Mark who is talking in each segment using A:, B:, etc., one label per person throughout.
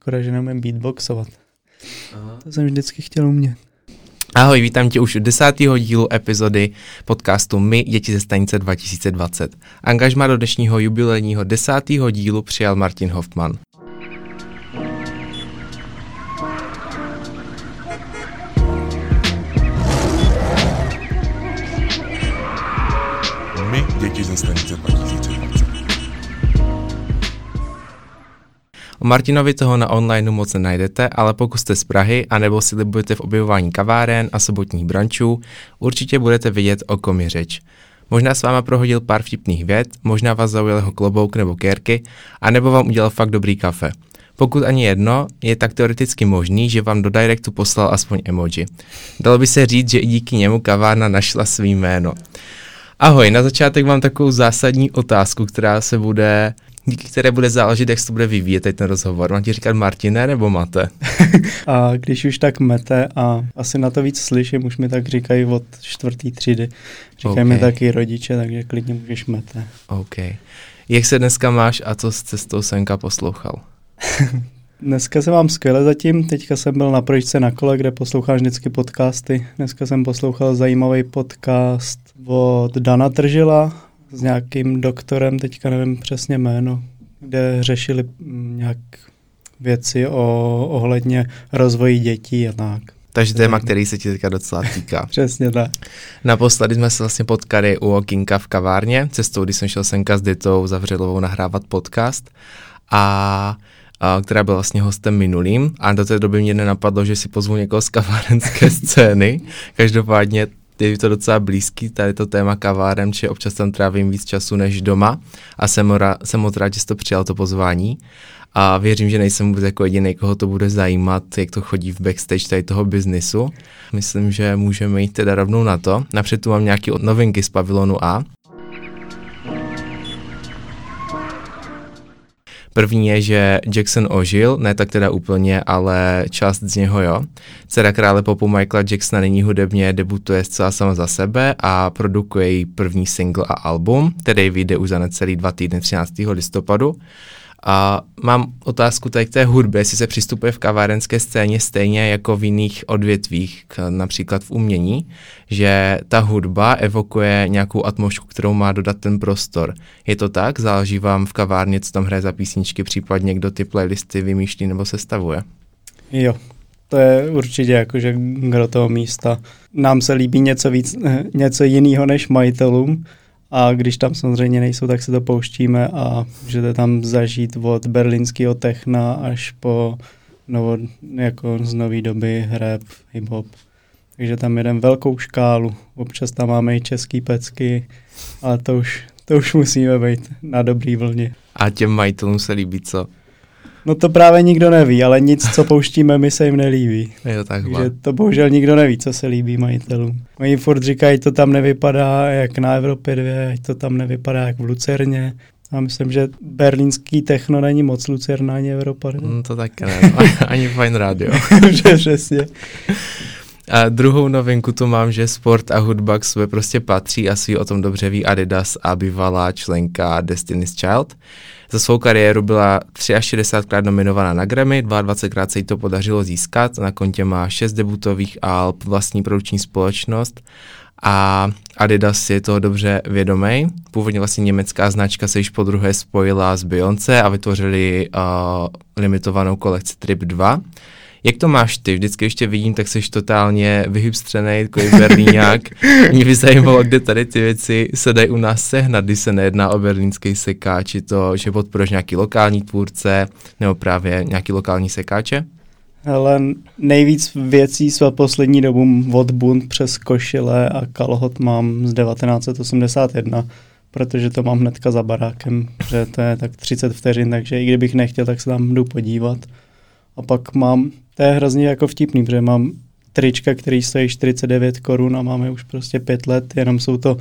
A: Škoda, že neumím beatboxovat. Aha. To jsem vždycky chtěl umět.
B: Ahoj, vítám tě už u desátého dílu epizody podcastu My, děti ze stanice 2020. Angažma do dnešního jubilejního desátého dílu přijal Martin Hoffman. Martinovi toho na online moc nenajdete, ale pokud jste z Prahy anebo si libujete v objevování kaváren a sobotních brančů, určitě budete vidět, o kom je řeč. Možná s váma prohodil pár vtipných věd, možná vás zaujal jeho klobouk nebo kérky, anebo vám udělal fakt dobrý kafe. Pokud ani jedno, je tak teoreticky možný, že vám do directu poslal aspoň emoji. Dalo by se říct, že i díky němu kavárna našla svý jméno. Ahoj, na začátek mám takovou zásadní otázku, která se bude díky které bude záležet, jak se to bude vyvíjet teď ten rozhovor. Mám ti říkat Martine nebo Mate?
A: a když už tak mete a asi na to víc slyším, už mi tak říkají od čtvrtý třídy. Říkají okay. mi taky rodiče, takže klidně můžeš mete.
B: OK. Jak se dneska máš a co s cestou Senka poslouchal?
A: Dneska se mám skvěle zatím. Teďka jsem byl na projížďce na kole, kde poslouchám vždycky podcasty. Dneska jsem poslouchal zajímavý podcast od Dana Tržila s nějakým doktorem, teďka nevím přesně jméno, kde řešili mm, nějak věci o, ohledně rozvoji dětí a tak.
B: Takže téma, který se ti teďka docela týká.
A: Přesně tak.
B: Naposledy jsme se vlastně potkali u Okinka v kavárně, cestou, když jsem šel senka s Ditou Zavřelovou nahrávat podcast a a, která byla vlastně hostem minulým a do té doby mě nenapadlo, že si pozvu někoho z kavárenské scény. Každopádně je to docela blízký, tady to téma kaváren, či občas tam trávím víc času než doma a jsem, ra, jsem moc rád, že jsi to přijal to pozvání a věřím, že nejsem vůbec jako jediný, koho to bude zajímat, jak to chodí v backstage tady toho biznisu. Myslím, že můžeme jít teda rovnou na to. Napřed tu mám nějaké novinky z pavilonu A. První je, že Jackson ožil, ne tak teda úplně, ale část z něho jo. Dcera krále popu Michaela Jacksona nyní hudebně debutuje zcela sama za sebe a produkuje její první single a album, který vyjde už za necelý dva týdny 13. listopadu. A mám otázku tady k té hudbě, jestli se přistupuje v kavárenské scéně stejně jako v jiných odvětvích, například v umění, že ta hudba evokuje nějakou atmosféru, kterou má dodat ten prostor. Je to tak? Záleží vám v kavárně, co tam hraje za písničky, případně kdo ty playlisty vymýšlí nebo sestavuje?
A: Jo, to je určitě jakože kdo toho místa. Nám se líbí něco víc, něco jiného než majitelům, a když tam samozřejmě nejsou, tak se to pouštíme a můžete tam zažít od berlínského techna až po novo, jako z nové doby rap, hip-hop. Takže tam jedem velkou škálu. Občas tam máme i český pecky, ale to už, to už musíme být na dobrý vlně.
B: A těm majitelům se líbí co?
A: No to právě nikdo neví, ale nic, co pouštíme, my se jim nelíbí.
B: Je tak
A: Takže to bohužel nikdo neví, co se líbí majitelům. Oni furt říkají, to tam nevypadá jak na Evropě 2, to tam nevypadá jak v Lucerně. A myslím, že berlínský techno není moc Lucerna ani Evropa.
B: Ne? Mm, to tak ne, ani Fine Radio.
A: Přesně.
B: A druhou novinku tu mám, že sport a hudba k sobě prostě patří a si o tom dobře ví Adidas a bývalá členka Destiny's Child. Za svou kariéru byla 63krát nominovaná na Grammy, 22krát se jí to podařilo získat, na kontě má 6 debutových alb, vlastní produkční společnost a Adidas je toho dobře vědomý. Původně vlastně německá značka se již po druhé spojila s Beyoncé a vytvořili uh, limitovanou kolekci Trip 2. Jak to máš ty? Vždycky, když tě vidím, tak jsi totálně vyhybstřený, takový berlíňák. Mě by zajímalo, kde tady ty věci se dají u nás sehnat, když se nejedná o berlínský sekáč, či to, že podporuješ nějaký lokální tvůrce, nebo právě nějaký lokální sekáče?
A: Ale nejvíc věcí své poslední dobu od Bund přes košile a kalhot mám z 1981, protože to mám hnedka za barákem, že to je tak 30 vteřin, takže i kdybych nechtěl, tak se tam jdu podívat. A pak mám, to je hrozně jako vtipný, protože mám trička, který stojí 49 korun a máme už prostě pět let, jenom jsou to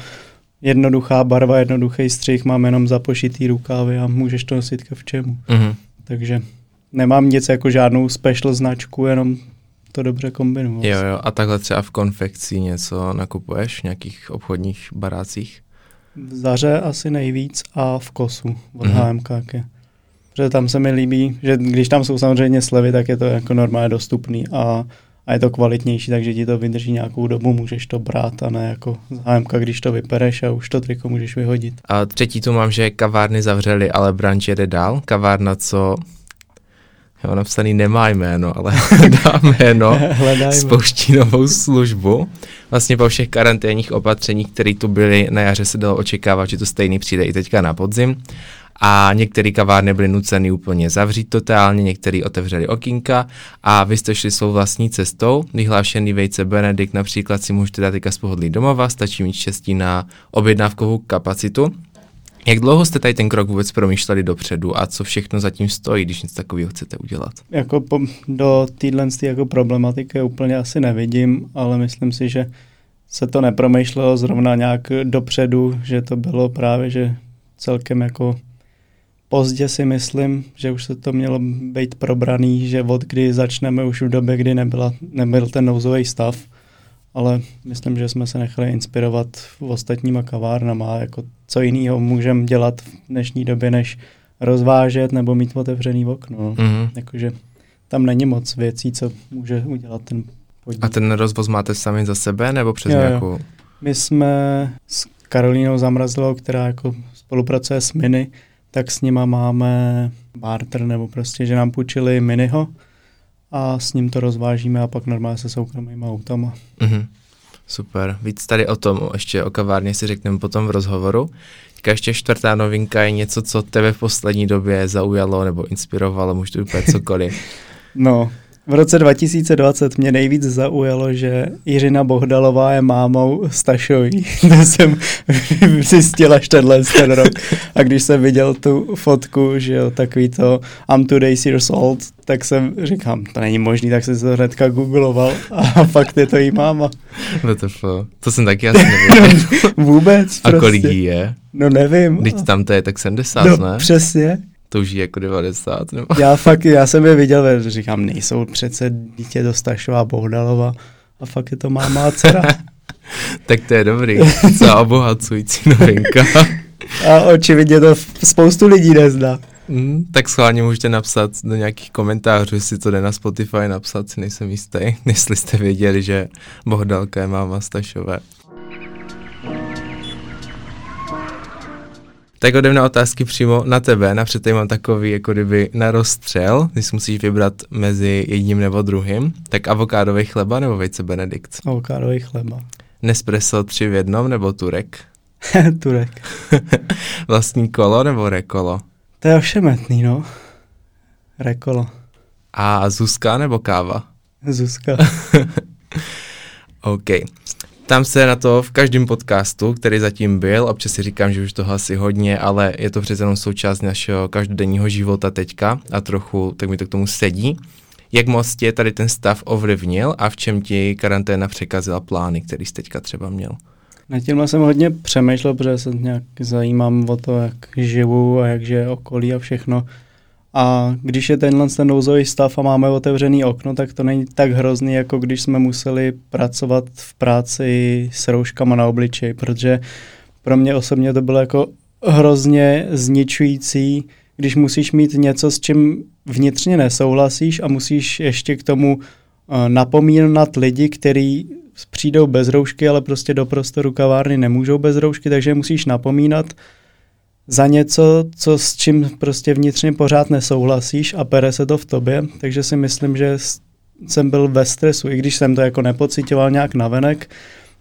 A: jednoduchá barva, jednoduchý střih, mám jenom zapošitý rukávy a můžeš to nosit v čemu. Mm-hmm. Takže nemám nic jako žádnou special značku, jenom to dobře kombinuju.
B: Jo, jo, a takhle třeba v konfekci něco nakupuješ v nějakých obchodních barácích?
A: V Zaře asi nejvíc a v Kosu od mm-hmm. HMK. Protože tam se mi líbí, že když tam jsou samozřejmě slevy, tak je to jako normálně dostupný a, a je to kvalitnější, takže ti to vydrží nějakou dobu, můžeš to brát a ne jako zájemka, když to vypereš a už to triko můžeš vyhodit.
B: A třetí tu mám, že kavárny zavřely, ale branč jede dál. Kavárna, co Jo, napsaný nemá jméno, ale dá jméno, spouští novou službu. Vlastně po všech karanténních opatřeních, které tu byly na jaře, se dalo očekávat, že to stejný přijde i teďka na podzim. A některé kavárny byly nuceny úplně zavřít totálně, některé otevřeli okýnka a vy jste šli svou vlastní cestou. Vyhlášený vejce Benedikt například si můžete dát teďka z pohodlí domova, stačí mít štěstí na objednávkovou kapacitu jak dlouho jste tady ten krok vůbec promýšleli dopředu a co všechno zatím stojí, když něco takového chcete udělat?
A: Jako po, do téhle jako problematiky úplně asi nevidím, ale myslím si, že se to nepromýšlelo zrovna nějak dopředu, že to bylo právě, že celkem jako pozdě si myslím, že už se to mělo být probraný, že od kdy začneme už v době, kdy nebyla, nebyl ten nouzový stav, ale myslím, že jsme se nechali inspirovat v ostatníma kavárnama, jako co jiného můžeme dělat v dnešní době, než rozvážet nebo mít otevřený okno. Mm-hmm. Jakože tam není moc věcí, co může udělat ten podnik.
B: A ten rozvoz máte sami za sebe nebo přes jo, nějakou? Jo.
A: My jsme s Karolínou Zamrazlovou, která jako spolupracuje s Mini, tak s nima máme barter, nebo prostě, že nám půjčili Miniho a s ním to rozvážíme a pak normálně se soukromými autama. Mm-hmm.
B: Super. Víc tady o tom, ještě o kavárně si řekneme potom v rozhovoru. Teďka ještě čtvrtá novinka je něco, co tebe v poslední době zaujalo nebo inspirovalo, můžu to úplně cokoliv.
A: No, v roce 2020 mě nejvíc zaujalo, že Jiřina Bohdalová je mámou Stašový. To jsem zjistil až tenhle ten rok. A když jsem viděl tu fotku, že jo, takový to I'm two days years old, tak jsem říkám, to není možný, tak jsem to hnedka googloval a fakt je to jí máma.
B: WTF, to jsem taky asi nevěděl.
A: Vůbec
B: A prostě. kolik jí je?
A: No nevím.
B: Teď tam to je tak 70,
A: no,
B: ne?
A: přesně
B: touží jako 90. Nebo?
A: Já fakt, já jsem je viděl, říkám, nejsou přece dítě Dostašová Bohdalova a fakt je to má má dcera.
B: tak to je dobrý, co obohacující novinka.
A: a očividně to spoustu lidí nezná.
B: Mm, tak schválně můžete napsat do nějakých komentářů, jestli to jde na Spotify napsat, si nejsem jistý, jestli jste věděli, že Bohdalka je máma Stašové. Tak jdem na otázky přímo na tebe. Napřed tady mám takový, jako kdyby na rozstřel, když musíš vybrat mezi jedním nebo druhým. Tak avokádový chleba nebo vejce Benedikt?
A: Avokádový chleba.
B: Nespresso tři v jednom nebo turek?
A: turek.
B: Vlastní kolo nebo rekolo?
A: To je ošemetný, no. Rekolo.
B: A Zuzka nebo káva?
A: Zuzka.
B: OK. Tam se na to v každém podcastu, který zatím byl, občas si říkám, že už toho asi hodně, ale je to přece jenom součást našeho každodenního života teďka a trochu, tak mi to k tomu sedí. Jak moc tě tady ten stav ovlivnil a v čem ti karanténa překazila plány, který jsi teďka třeba měl?
A: Na tímhle jsem hodně přemýšlel, protože se nějak zajímám o to, jak živu a jak žije okolí a všechno. A když je tenhle ten nouzový stav a máme otevřený okno, tak to není tak hrozný, jako když jsme museli pracovat v práci s rouškama na obličeji, protože pro mě osobně to bylo jako hrozně zničující, když musíš mít něco, s čím vnitřně nesouhlasíš a musíš ještě k tomu uh, napomínat lidi, kteří přijdou bez roušky, ale prostě do prostoru kavárny nemůžou bez roušky, takže musíš napomínat za něco, co s čím prostě vnitřně pořád nesouhlasíš a pere se to v tobě, takže si myslím, že jsem byl ve stresu, i když jsem to jako nepocitoval nějak navenek,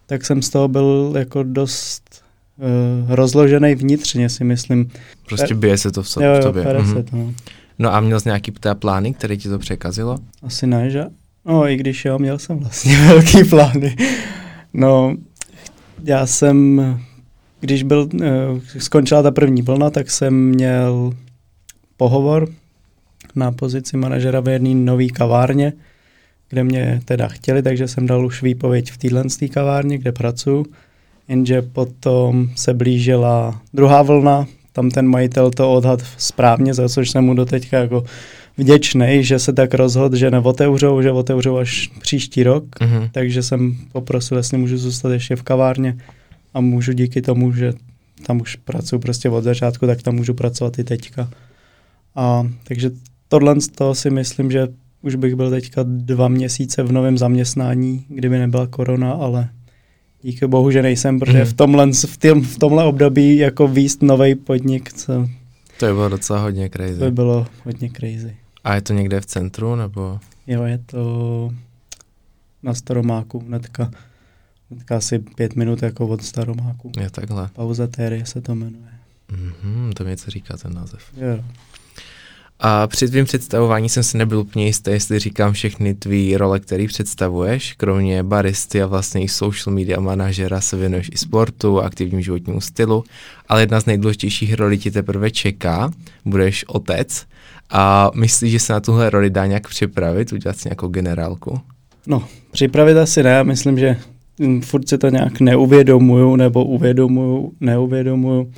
A: tak jsem z toho byl jako dost uh, rozložený vnitřně, si myslím.
B: Prostě bije se to v, so,
A: jo,
B: v tobě.
A: Jo, mm-hmm. se to, no.
B: no a měl jsi nějaký pté plány, které ti to překazilo?
A: Asi ne, že? No, i když jo, měl jsem vlastně velký plány. No, já jsem když byl, uh, skončila ta první vlna, tak jsem měl pohovor na pozici manažera v jedné nové kavárně, kde mě teda chtěli, takže jsem dal už výpověď v téhle kavárně, kde pracuji. Jenže potom se blížila druhá vlna, tam ten majitel to odhad správně, za což jsem mu doteďka jako vděčný, že se tak rozhodl, že neotevřou, že otevřou až příští rok, mm-hmm. takže jsem poprosil, jestli můžu zůstat ještě v kavárně a můžu díky tomu, že tam už pracuji prostě od začátku, tak tam můžu pracovat i teďka. A takže tohle z toho si myslím, že už bych byl teďka dva měsíce v novém zaměstnání, kdyby nebyla korona, ale díky bohu, že nejsem, protože v tomhle, v, tým, v tomhle období jako výst nový podnik, co,
B: To by bylo docela hodně crazy.
A: to by bylo hodně crazy.
B: A je to někde v centru, nebo?
A: Jo, je to na Staromáku, hnedka, hnedka asi pět minut jako od Staromáku.
B: Je takhle.
A: Pauzatérie se to jmenuje.
B: Mhm, to mi něco říká ten název.
A: Jo.
B: A při tvým představování jsem si nebyl úplně jistý, jestli říkám všechny tvý role, které představuješ, kromě baristy a vlastně i social media manažera se věnuješ i sportu, aktivnímu životnímu stylu, ale jedna z nejdůležitějších rolí ti teprve čeká, budeš otec a myslíš, že se na tuhle roli dá nějak připravit, udělat si nějakou generálku?
A: No, připravit asi ne, já myslím, že furt si to nějak neuvědomuju, nebo uvědomuju, neuvědomuju.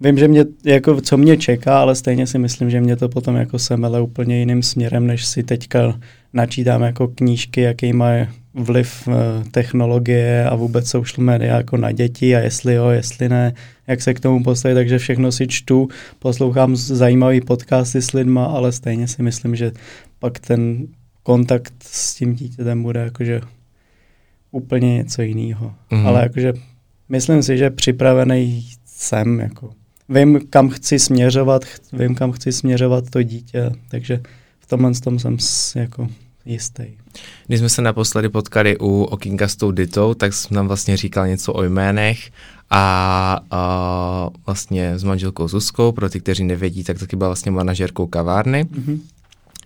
A: Vím, že mě, jako co mě čeká, ale stejně si myslím, že mě to potom jako semele úplně jiným směrem, než si teďka načítám jako knížky, jaký má vliv eh, technologie a vůbec social media jako na děti a jestli jo, jestli ne, jak se k tomu postavit, takže všechno si čtu, poslouchám zajímavý podcasty s lidma, ale stejně si myslím, že pak ten kontakt s tím dítětem bude jakože úplně něco jiného. Mm. Ale jakože myslím si, že připravený jsem, jako vím, kam chci směřovat, ch- vím, kam chci směřovat to dítě, takže v tomhle tom jsem s, jako jistý.
B: Když jsme se naposledy potkali u Okinka s tou Ditou, tak jsem nám vlastně říkal něco o jménech a, a vlastně s manželkou Zuzkou, pro ty, kteří nevědí, tak taky byla vlastně manažerkou kavárny,
A: Mm-hmm.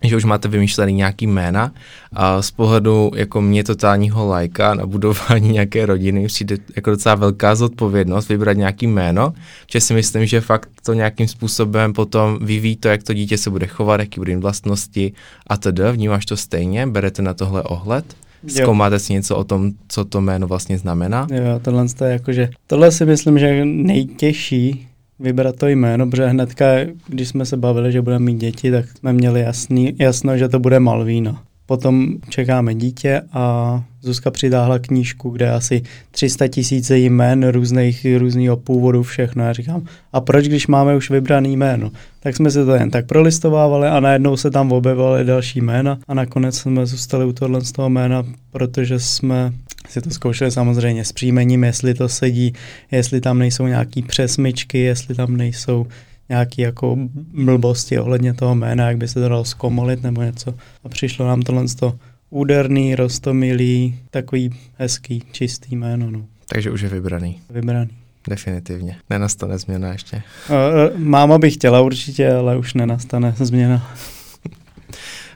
B: Že už máte vymýšlený nějaký jména a z pohledu jako mě totálního lajka na budování nějaké rodiny přijde jako docela velká zodpovědnost vybrat nějaký jméno, že si myslím, že fakt to nějakým způsobem potom vyvíjí to, jak to dítě se bude chovat, jaký bude mít vlastnosti a tedy. Vnímáš to stejně? Berete na tohle ohled? Zkoumáte si něco o tom, co to jméno vlastně znamená?
A: Jo, tohle to je jakože, tohle si myslím, že je nejtěžší vybrat to jméno, protože hnedka, když jsme se bavili, že budeme mít děti, tak jsme měli jasný, jasno, že to bude Malvína. Potom čekáme dítě a Zuzka přitáhla knížku, kde asi 300 tisíce jmén různých, různého původu, všechno. Já říkám, a proč, když máme už vybraný jméno? Tak jsme si to jen tak prolistovávali a najednou se tam objevovaly další jména a nakonec jsme zůstali u tohle z toho jména, protože jsme si to zkoušeli samozřejmě s příjmením, jestli to sedí, jestli tam nejsou nějaký přesmyčky, jestli tam nejsou nějaký jako blbosti ohledně toho jména, jak by se to dalo zkomolit nebo něco. A přišlo nám tohle z toho úderný, rostomilý, takový hezký, čistý jméno, no.
B: Takže už je vybraný.
A: Vybraný.
B: Definitivně. Nenastane změna ještě.
A: E, e, Máma by chtěla určitě, ale už nenastane změna.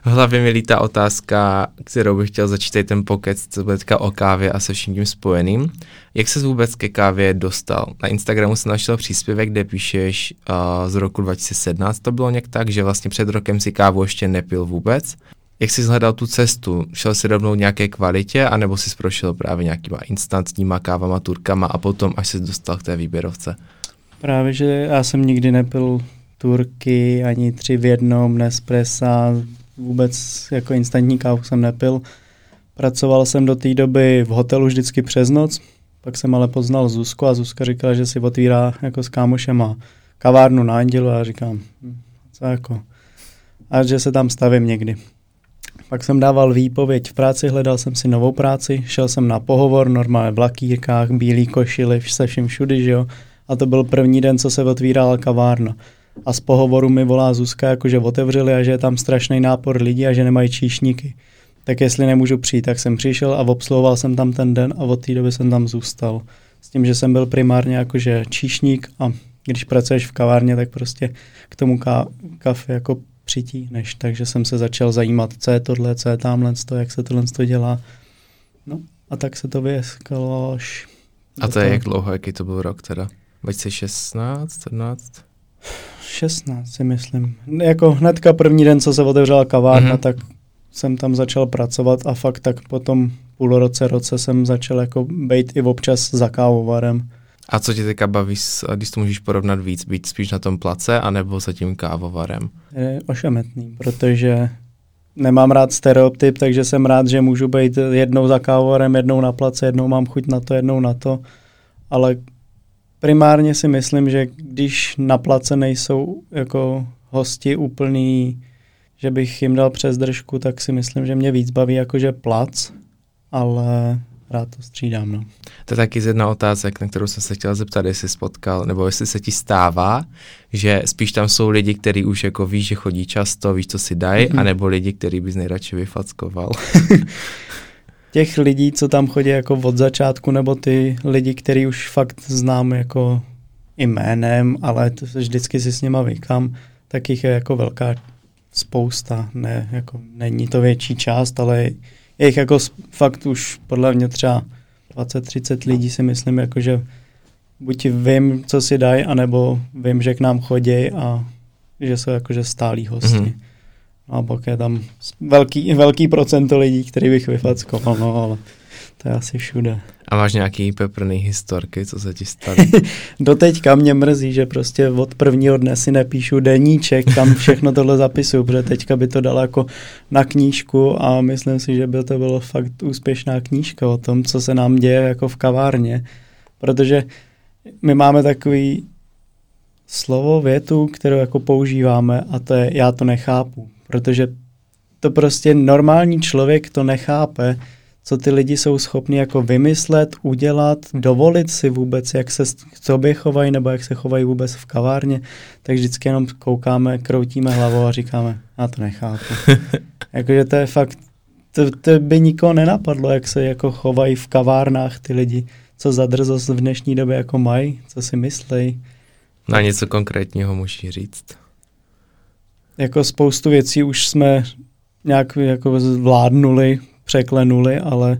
B: V hlavě mi lítá otázka, kterou bych chtěl začít ten pokec, co bude teďka o kávě a se vším tím spojeným. Jak se vůbec ke kávě dostal? Na Instagramu jsem našel příspěvek, kde píšeš uh, z roku 2017, to bylo nějak tak, že vlastně před rokem si kávu ještě nepil vůbec. Jak jsi zhledal tu cestu? Šel si rovnou nějaké kvalitě, anebo jsi prošel právě nějakýma instantníma kávama, turkama a potom až se dostal k té výběrovce?
A: Právě, že já jsem nikdy nepil turky, ani tři v jednom, Nespressa, vůbec jako instantní kávu jsem nepil. Pracoval jsem do té doby v hotelu vždycky přes noc, pak jsem ale poznal Zuzku a Zuzka říkala, že si otvírá jako s kámošema kavárnu na Andělu a říkám, hm, co jako, a že se tam stavím někdy. Pak jsem dával výpověď v práci, hledal jsem si novou práci, šel jsem na pohovor, normálně v lakýrkách, bílý košily, se vším všudy, že jo. A to byl první den, co se otvírala kavárna. A z pohovoru mi volá Zuzka, jako že otevřeli a že je tam strašný nápor lidí a že nemají číšníky. Tak jestli nemůžu přijít, tak jsem přišel a obsluhoval jsem tam ten den a od té doby jsem tam zůstal. S tím, že jsem byl primárně jakože číšník a když pracuješ v kavárně, tak prostě k tomu ka- kafe jako přitíhneš. Takže jsem se začal zajímat, co je tohle, co je tamhle, jak se tohle to dělá. No a tak se to vyeskalo až...
B: A to je jak dlouho, jaký to byl rok teda? 2016, 17?
A: 16 si myslím. Jako hnedka první den, co se otevřela kavárna,
B: Mhm.
A: mm-hmm. tak jsem tam začal pracovat a fakt tak potom půl roce, roce jsem začal jako být i občas za kávovarem.
B: A co tě teďka baví, když to můžeš porovnat víc, být spíš na tom place, anebo za tím kávovarem?
A: Je ošemetný, protože nemám rád stereotyp, takže jsem rád, že můžu být jednou za kávovarem, jednou na place, jednou mám chuť na to, jednou na to, ale primárně si myslím, že když na place nejsou jako hosti úplný, že bych jim dal přes držku, tak si myslím, že mě víc baví jakože plac, ale rád to střídám. No.
B: To je taky z jedna otázek, na kterou jsem se chtěl zeptat, jestli spotkal, nebo jestli se ti stává, že spíš tam jsou lidi, kteří už jako víš, že chodí často, víš, co si dají, mm-hmm. anebo lidi, který bys nejradši vyfackoval.
A: Těch lidí, co tam chodí jako od začátku, nebo ty lidi, který už fakt znám jako jménem, ale to vždycky si s nima vykám, tak jich je jako velká spousta. Ne, jako není to větší část, ale je jich jako fakt už podle mě třeba 20-30 lidí si myslím, jako že buď vím, co si dají, anebo vím, že k nám chodí a že jsou jakože stálí hosti. Mm-hmm. A pak je tam velký, velký procento lidí, který bych vyfackoval, no ale to je asi všude.
B: A máš nějaký peprný historky, co se ti stalo?
A: Doteďka mě mrzí, že prostě od prvního dne si nepíšu deníček, kam všechno tohle zapisuju, protože teďka by to dalo jako na knížku a myslím si, že by to bylo fakt úspěšná knížka o tom, co se nám děje jako v kavárně, protože my máme takový slovo, větu, kterou jako používáme a to je já to nechápu, protože to prostě normální člověk to nechápe, co ty lidi jsou schopni jako vymyslet, udělat, dovolit si vůbec, jak se k sobě chovají nebo jak se chovají vůbec v kavárně, tak vždycky jenom koukáme, kroutíme hlavou a říkáme, já to nechápu. Jakože to je fakt, to, to by nikoho nenapadlo, jak se jako chovají v kavárnách ty lidi, co za drzost v dnešní době jako mají, co si myslejí.
B: Na něco konkrétního musí říct.
A: Jako spoustu věcí už jsme nějak jako zvládnuli, překlenuli, ale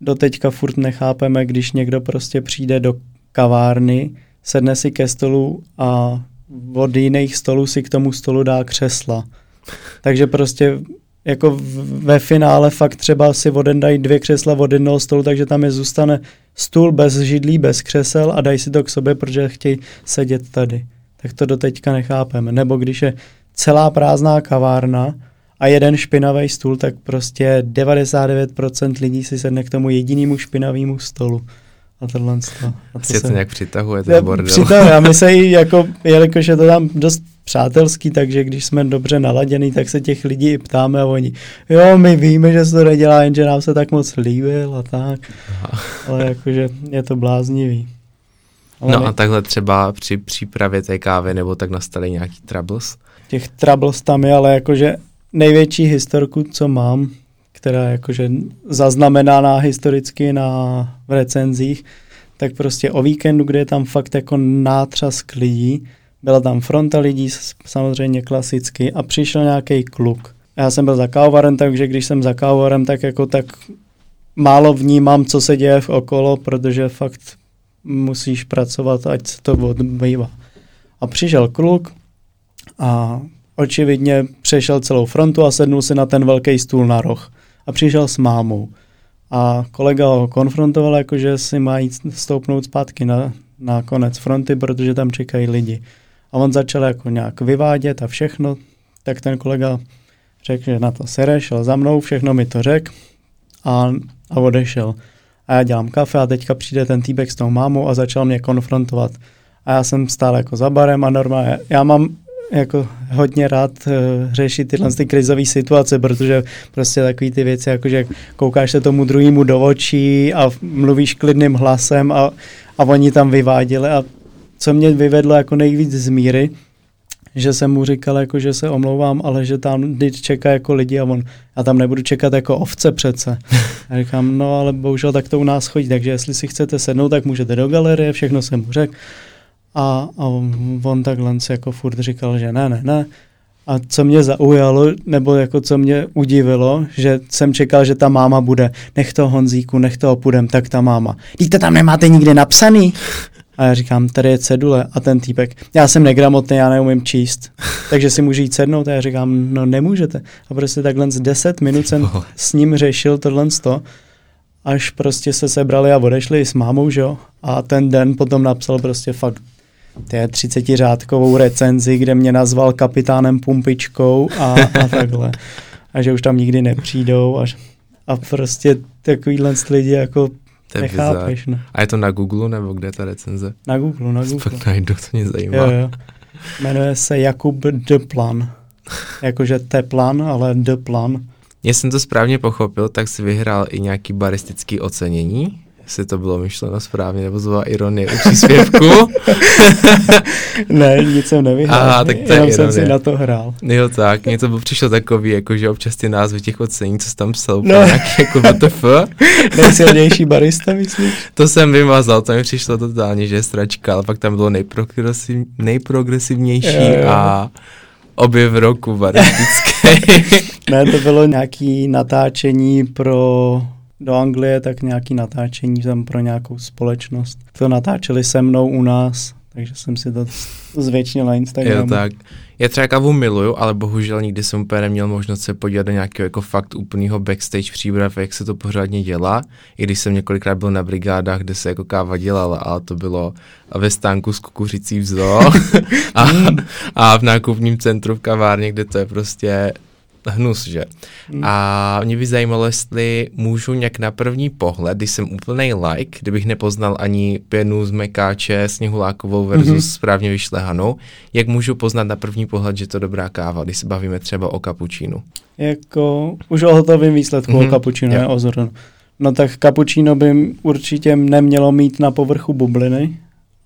A: doteďka furt nechápeme, když někdo prostě přijde do kavárny, sedne si ke stolu a od jiných stolů si k tomu stolu dá křesla. Takže prostě jako ve finále fakt třeba si voden dají dvě křesla od jednoho stolu, takže tam je zůstane stůl bez židlí, bez křesel a dají si to k sobě, protože chtějí sedět tady. Tak to doteďka nechápeme. Nebo když je celá prázdná kavárna a jeden špinavý stůl, tak prostě 99% lidí si sedne k tomu jedinému špinavému stolu. A tohle to.
B: Asi se nějak přitahuje ten bordel.
A: Přitahuje a my se jí jako, jelikož je to tam dost přátelský, takže když jsme dobře naladěný, tak se těch lidí ptáme a oni, jo, my víme, že se to nedělá, jenže nám se tak moc líbil a tak. Aha. Ale jakože je to bláznivý.
B: Ale no my... a takhle třeba při přípravě té kávy nebo tak nastaly nějaký troubles?
A: Těch troubles tam je, ale jakože největší historku, co mám, která je jakože zaznamenaná historicky na v recenzích, tak prostě o víkendu, kde je tam fakt jako nátřask lidí, byla tam fronta lidí, samozřejmě klasicky, a přišel nějaký kluk. Já jsem byl za kávovarem, takže když jsem za kávovarem, tak jako tak málo vnímám, co se děje v okolo, protože fakt musíš pracovat, ať se to odbývá. A přišel kluk a očividně přešel celou frontu a sednul si na ten velký stůl na roh. A přišel s mámou. A kolega ho konfrontoval, jakože si má jít stoupnout zpátky na, na konec fronty, protože tam čekají lidi. A on začal jako nějak vyvádět a všechno, tak ten kolega řekl, že na to sere, šel za mnou, všechno mi to řekl a, a odešel. A já dělám kafe a teďka přijde ten týpek s tou mámou a začal mě konfrontovat. A já jsem stál jako za barem a normálně, já mám jako hodně rád uh, řešit tyhle ty krizové situace, protože prostě takový ty věci, jako že koukáš se tomu druhému do očí a mluvíš klidným hlasem a, a oni tam vyváděli a co mě vyvedlo jako nejvíc z míry, že jsem mu říkal, jako, že se omlouvám, ale že tam čeká jako lidi a on, já tam nebudu čekat jako ovce přece. A říkám, no ale bohužel tak to u nás chodí, takže jestli si chcete sednout, tak můžete do galerie, všechno jsem mu řekl. A, a on takhle jako furt říkal, že ne, ne, ne. A co mě zaujalo, nebo jako co mě udivilo, že jsem čekal, že ta máma bude, nech to Honzíku, nech toho půjdem, tak ta máma. To tam nemáte nikde napsaný? A já říkám, tady je cedule a ten týpek, já jsem negramotný, já neumím číst, takže si můžu jít sednout a já říkám, no nemůžete. A prostě takhle z 10 minut jsem s ním řešil tohle to, až prostě se sebrali a odešli s mámou, že jo. A ten den potom napsal prostě fakt té 30 řádkovou recenzi, kde mě nazval kapitánem Pumpičkou a, a takhle. A že už tam nikdy nepřijdou a, a prostě takovýhle lidi jako nechápeš. Ne?
B: A je to na Google nebo kde ta recenze?
A: Na Google, na Google.
B: Pak najdu, to mě zajímá.
A: Jo, jo. Jmenuje se Jakub Deplan. Jakože Teplan, ale Deplan.
B: Jestli jsem to správně pochopil, tak si vyhrál i nějaký baristický ocenění, jestli to bylo myšleno správně, nebo zvala ironie u příspěvku.
A: ne, nic jsem nevyhrál.
B: Aha, tak to je
A: Jenom jsem si na to hrál.
B: jo tak, něco by přišlo takový, jako že občas ty názvy těch ocení, co jsi tam psal,
A: No.
B: nějaký jako WTF.
A: Nejsilnější barista, myslíš?
B: To jsem vymazal, to mi přišlo totálně, že je sračka, ale pak tam bylo nejprogresiv, nejprogresivnější
A: Jo, jo.
B: a objev roku baristický.
A: Ne, to bylo nějaký natáčení pro do Anglie, tak nějaký natáčení tam pro nějakou společnost. To natáčeli se mnou u nás, takže jsem si to zvětšnil na Instagramu.
B: Jo, tak. Já třeba kávu miluju, ale bohužel nikdy jsem úplně neměl možnost se podívat do nějakého jako fakt úplného backstage příprav, jak se to pořádně dělá. I když jsem několikrát byl na brigádách, kde se jako káva dělala, ale to bylo ve stánku s kukuřicí v zoo a, a v nákupním centru v kavárně, kde to je prostě hnus, že?
A: Hmm.
B: A mě by zajímalo, jestli můžu nějak na první pohled, když jsem úplný like, kdybych nepoznal ani pěnu z mekáče sněhulákovou versus
A: Mhm.
B: mm-hmm. správně vyšlehanou, jak můžu poznat na první pohled, že to dobrá káva, když se bavíme třeba o kapučínu.
A: Jako už o hotovém výsledku,
B: Mhm,
A: mm-hmm. o kapučínu,
B: jo.
A: ne o. No tak kapučíno by určitě nemělo mít na povrchu bubliny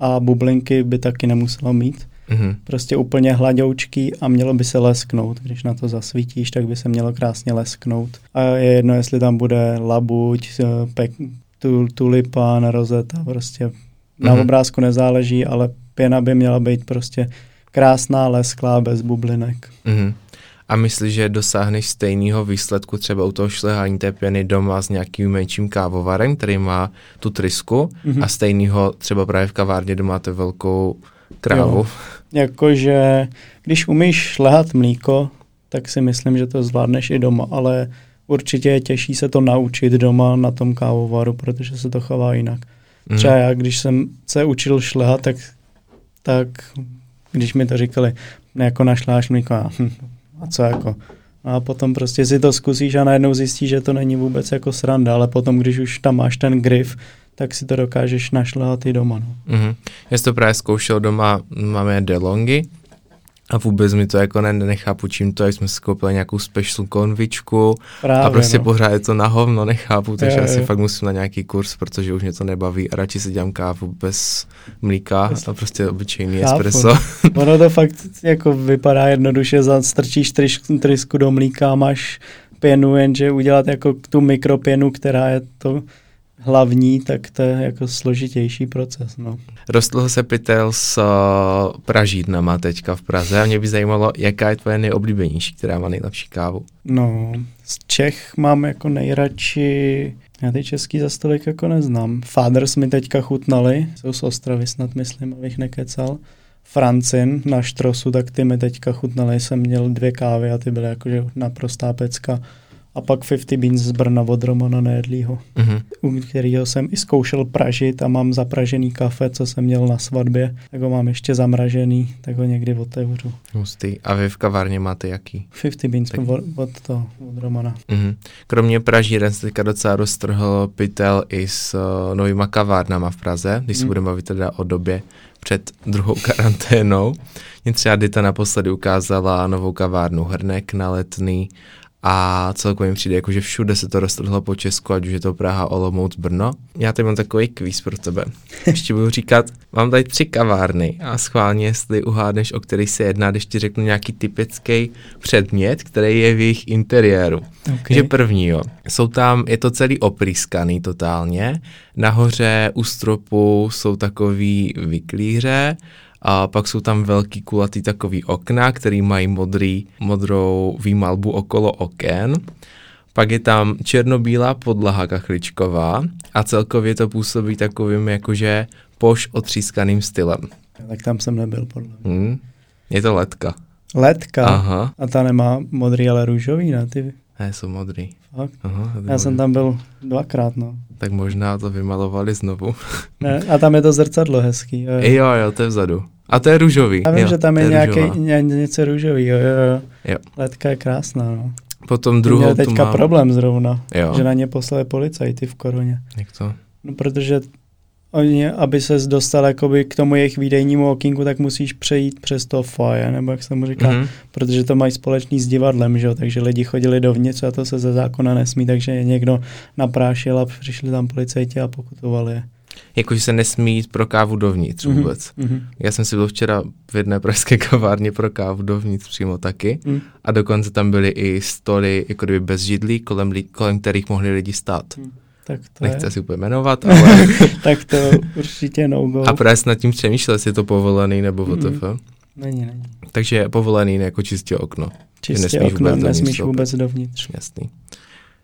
A: a bublinky by taky nemuselo mít.
B: Mhm.
A: Prostě úplně hladoučký a mělo by se lesknout. Když na to zasvítíš, tak by se mělo krásně lesknout. A je jedno, jestli tam bude labuť, eh, pek, tu, tulipán, rozeta, prostě na
B: Mhm.
A: obrázku nezáleží, ale pěna by měla být prostě krásná, lesklá, bez bublinek.
B: Mhm. A myslíš, že dosáhneš stejného výsledku třeba u toho šlehání té pěny doma s nějakým menším kávovarem, který má tu trysku
A: Mhm.
B: a stejného třeba právě v kavárně, kde máte velkou krávu.
A: Jo. Jakože, když umíš šlehat mlíko, tak si myslím, že to zvládneš i doma, ale určitě je těžší se to naučit doma na tom kávovaru, protože se to chová jinak.
B: Mhm.
A: Třeba já, když jsem se učil šlehat, tak, tak když mi to říkali, jako našláš mlíko, a, hm, a co jako. A potom prostě si to zkusíš a najednou zjistíš, že to není vůbec jako sranda, ale potom, když už tam máš ten grif, tak si to dokážeš našlehat i doma. No.
B: Mhm. Já jsem to právě zkoušel doma, máme DeLongy a vůbec mi to jako ne, nechápu, čím to je, jsme si koupili nějakou special konvičku
A: Právě,
B: a prostě
A: no.
B: pořád je to na hovno, nechápu, takže asi
A: jo.
B: fakt musím na nějaký kurz, protože už mě to nebaví a radši si dělám kávu bez mlíka
A: Bez-
B: a prostě obyčejný
A: Chápu.
B: espresso.
A: Ono to fakt jako vypadá jednoduše, strčíš trys- trysku do mlíka a máš pěnu, jenže udělat jako tu mikropěnu, která je to hlavní, tak to je jako složitější proces. No.
B: Rostl se pytel s uh, pražírnama teďka v Praze a mě by zajímalo, jaká je tvoje nejoblíbenější, která má nejlepší kávu.
A: no, z Čech mám jako nejradši, já ty český za stolik jako neznám. Fathers mi teďka chutnali, jsou z Ostravy snad myslím, abych nekecal. Francin na štrosu, tak ty mi teďka chutnali, jsem měl dvě kávy a ty byly jakože naprostá pecka. A pak 50 Beans z Brna od Romana Nejedlýho,
B: Mhm.
A: u kterého jsem i zkoušel pražit a mám zapražený kafe, co jsem měl na svatbě, tak ho mám ještě zamražený, tak ho někdy otevřu.
B: Hustý. A vy v kavárně máte jaký?
A: 50 Beans
B: Tak-
A: od, od, to, od Romana.
B: Mhm. Kromě pražíren se teďka docela roztrhl pytel i s uh, novýma kavárnama v Praze, když se
A: Mhm.
B: budeme bavit teda o době před druhou karanténou. Mě třeba Dita naposledy ukázala novou kavárnu Hrnek na Letný a celkově mi přijde, jako, že všude se to roztrhlo po Česku, ať už je to Praha, Olomouc, Brno. Já tady mám takový kvíz pro tebe. Ještě budu říkat, mám tady tři kavárny a schválně, jestli uhádneš, o který se jedná, když ti řeknu nějaký typický předmět, který je v jejich interiéru.
A: Okay.
B: Takže první, jo. Jsou tam, je to celý oprýskaný totálně. Nahoře u stropu jsou takový vyklíře, a pak jsou tam velký kulatý takový okna, který mají modrý, modrou výmalbu okolo oken. Pak je tam černobílá podlaha kachličková a celkově to působí takovým jakože poš otřískaným stylem.
A: Tak tam jsem nebyl, podle mě.
B: Hm? Je to letka.
A: Letka.
B: Aha,
A: A ta nemá modrý, ale růžový, ne? Ty,
B: ne, jsou modrý.
A: fakt.
B: Aha,
A: Já jsem
B: modrý.
A: tam byl dvakrát, no.
B: Tak možná to vymalovali znovu.
A: Ne, a tam je to zrcadlo hezký. Jo, jo.
B: Jo, jo, to je vzadu. A to je růžový.
A: Já vím,
B: jo,
A: že tam
B: to
A: je nějaký, ně, něco růžový, jo, jo, jo. Letka je krásná, no.
B: Potom
A: Druhou měl
B: tu
A: teďka
B: mám.
A: problém zrovna,
B: Jo,
A: že na ně poslali policajty v koroně.
B: jak to?
A: No, protože oni, aby se dostal jakoby k tomu jejich výdejnímu okýnku, tak musíš přejít přes to foje, nebo jak se tomu říká,
B: Mhm.
A: mm-hmm. protože to mají společný s divadlem, že jo, takže lidi chodili dovnitř a to se ze zákona nesmí, takže je někdo naprášil a přišli tam policajti a pokutovali je.
B: Jakože se nesmí jít pro kávu dovnitř
A: Mhm.
B: vůbec.
A: Mm-hmm.
B: Já jsem si byl včera v jedné pražské kavárně pro kávu dovnitř přímo taky
A: Mm.
B: a dokonce tam byly i stoly jako kdyby bez židlí, kolem, li- kolem kterých mohli lidi stát.
A: Tak to
B: Nechci
A: je,
B: si úplně jmenovat, ale
A: tak to určitě no go.
B: a právě jsem nad tím přemýšlel, jestli je to povolený nebo
A: Mhm.
B: WTF.
A: Není, není.
B: Takže je povolený jako čistě okno.
A: Čistě
B: nesmíš
A: okno,
B: vůbec dovnitř
A: nesmíš vůbec dovnitř.
B: Jasný.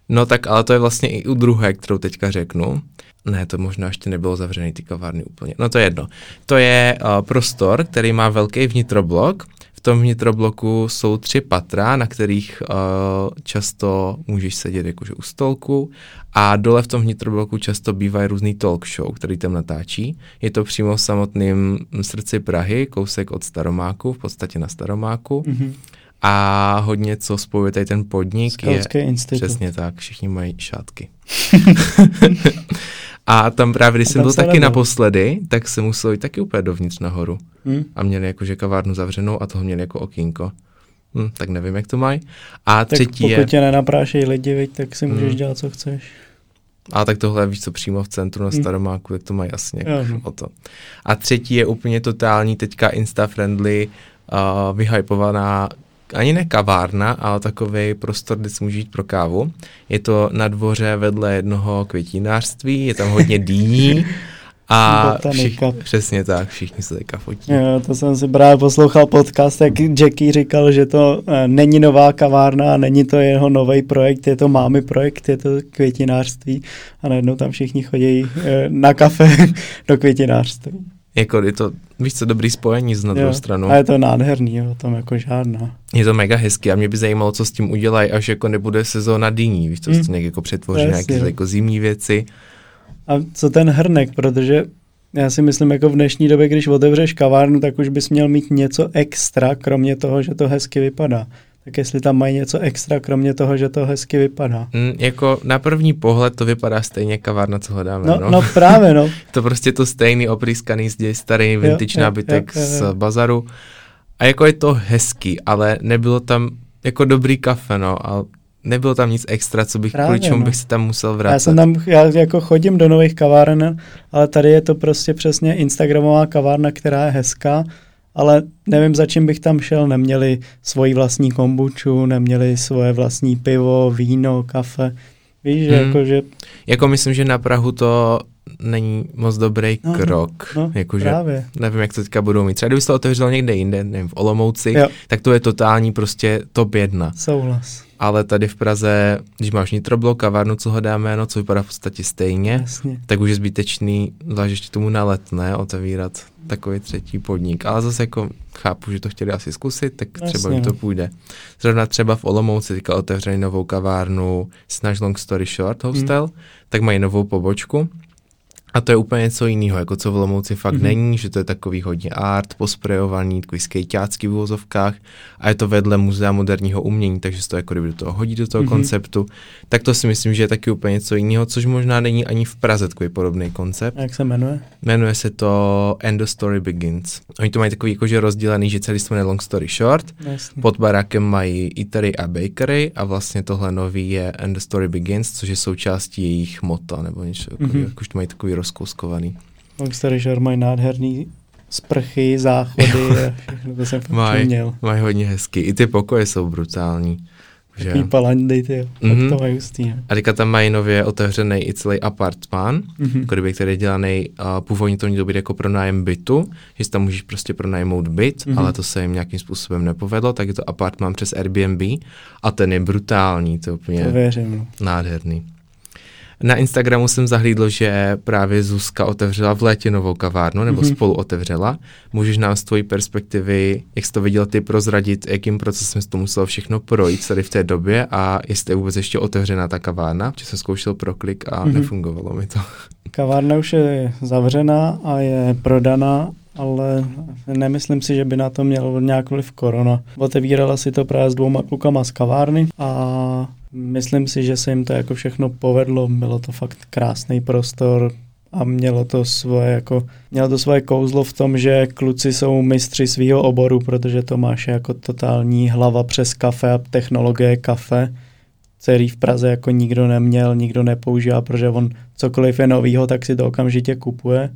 B: No tak ale to je vlastně i u druhé, kterou teďka řeknu. Ne, to možná ještě nebylo zavřený ty kavárny úplně. No to je jedno. To je uh, prostor, který má velký vnitroblok. V tom vnitrobloku jsou tři patra, na kterých uh, často můžeš sedět jakože u stolku a dole v tom vnitrobloku často bývají různý talk show, který tam natáčí. Je to přímo v samotném srdci Prahy, kousek od Staromáku, v podstatě na Staromáku.
A: Mhm.
B: A hodně, co spojuje tady ten podnik, je
A: institut.
B: přesně tak, všichni mají šátky. a tam právě, když jsem byl taky
A: vedou.
B: naposledy, tak se musel jít taky úplně dovnitř nahoru.
A: Hm?
B: A měli jakože kavárnu zavřenou a toho měli jako okýnko. Hm, tak nevím, jak to mají. A
A: Tak
B: třetí
A: pokud
B: je,
A: tě nenaprášejí lidi, viď, tak si můžeš
B: Hmm.
A: dělat, co chceš.
B: a tak tohle víš co, přímo v centru na
A: Hm.
B: Staromáku, tak to mají asi nějak
A: no.
B: o to. A třetí je úplně totální, teďka insta-friendly, uh, vyhypovaná ani ne kavárna, ale takový prostor, kde si můžeš jít pro kávu. Je to na dvoře vedle jednoho květinářství, je tam hodně dýní a
A: Botanika.
B: všich, přesně tak, všichni se teďka fotí.
A: Jo, to jsem si právě poslouchal podcast, jak Jackie říkal, že to eh, není nová kavárna, není to jeho nový projekt, je to mámy projekt, je to květinářství a najednou tam všichni chodí eh, na kafe do květinářství.
B: Jako je to, víš co, dobrý spojení z na druhou stranu.
A: A je to nádherný, jo, tam jako žádná.
B: Je to mega hezky a mě by zajímalo, co s tím udělají, až jako nebude sezóna dýní, víš, co s tím nějak jako přetvoří nějaké jako zimní věci.
A: A co ten hrnek, protože já si myslím, jako v dnešní době, když otevřeš kavárnu, tak už bys měl mít něco extra, kromě toho, že to hezky vypadá. Tak jestli tam mají něco extra, kromě toho, že to hezky vypadá.
B: Mm, jako na první pohled to vypadá stejně kavárna, co hledáme,
A: No,
B: no.
A: no právě, no.
B: To prostě to stejný oprýskaný zdi, starý vintage
A: jo,
B: nábytek
A: jo, jo,
B: z
A: jo.
B: bazaru. A jako je to hezký, ale nebylo tam jako dobrý kafe, no, a nebylo tam nic extra, co bych,
A: Právě,
B: kvůli čemu
A: no.
B: bych se tam musel vracet.
A: Já jsem tam, já jako chodím do nových kaváren, ale tady je to prostě přesně Instagramová kavárna, která je hezká, ale nevím, za čím bych tam šel. Neměli svoji vlastní kombuču, neměli svoje vlastní pivo, víno, kafe. Víš,
B: Hmm.
A: jako, že
B: Jako myslím, že na Prahu to není moc dobrý
A: No, no,
B: krok.
A: no,
B: Jakože
A: právě.
B: nevím, jak to teďka budou mít. Třeba kdyby se to otevřelo někde jinde, nevím, v Olomouci,
A: Jo.
B: tak to je totální prostě top jedna.
A: Souhlas.
B: Ale tady v Praze, když máš nitroblok, kavárnu, co hledáme, no, co vypadá v podstatě stejně,
A: Jasně.
B: tak už je zbytečný, zvlášť ještě tomu na let, ne, otevírat takový třetí podnik. Ale zase jako chápu, že to chtěli asi zkusit, tak
A: Jasně,
B: třeba jim to půjde. Zrovna třeba v Olomouci teďka otevřeli novou kavárnu Snaž Long Story Short Hostel,
A: Hmm.
B: tak mají novou pobočku. A to je úplně něco jiného, jako co v Olomouci fakt
A: Mhm.
B: není, že to je takový hodně art, posprejovaný, takový skejťácký v úvozovkách a je to vedle muzea moderního umění, takže se to jako kdyby do toho hodí do toho
A: Mhm.
B: konceptu. Tak to si myslím, že je taky úplně něco jiného, což možná není ani v Praze takový podobný koncept.
A: A jak se jmenuje?
B: Jmenuje se to End the Story Begins. Oni to mají takový jakože rozdělený, že celý se jmenuje Long Story Short.
A: Jasně.
B: Pod barákem mají Eatery a Bakery a vlastně tohle nový je End the Story Begins, což je součástí jejich mota nebo něco
A: Mhm.
B: takového, jak už to mají takový rozkouskovaný.
A: Short mají nádherný sprchy, záchody a všechno, to jsem
B: Mají,
A: měl.
B: mají hodně hezky. I ty pokoje jsou brutální. Že?
A: Takový palandy, ty.
B: Mhm.
A: Tak to mají hustý, ne?
B: A teďka tam mají nově otevřený i celý apartmán,
A: Mhm.
B: jako kdyby, který je dělaný, uh, původně to mělo být jako pronájem bytu, že tam můžeš prostě pronajmout byt,
A: Mhm.
B: ale to se jim nějakým způsobem nepovedlo, tak je to apartmán přes Airbnb a ten je brutální, to je úplně
A: To věřím, no.
B: nádherný. Na Instagramu jsem zahlídl, že právě Zuzka otevřela v létě novou kavárnu, nebo
A: Mhm.
B: spolu otevřela. Můžeš nám z tvojí perspektivy, jak jsi to viděl ty, prozradit, jakým procesem jsi to musel všechno projít tady v té době a jestli je vůbec ještě otevřená ta kavárna, že jsem zkoušel proklik a
A: Mhm.
B: nefungovalo mi to.
A: Kavárna už je zavřená a je prodaná, ale nemyslím si, že by na to měl nějak vliv korona. Otevírala si to právě s dvouma klukama z kavárny a myslím si, že se jim to jako všechno povedlo. Bylo to fakt krásný prostor, a mělo to svoje jako, mělo to svoje kouzlo v tom, že kluci jsou mistři svého oboru, protože to máš jako totální hlava přes kafe a technologie kafe, který v Praze jako nikdo neměl, nikdo nepoužívá, protože on cokoliv je novýho, tak si to okamžitě kupuje.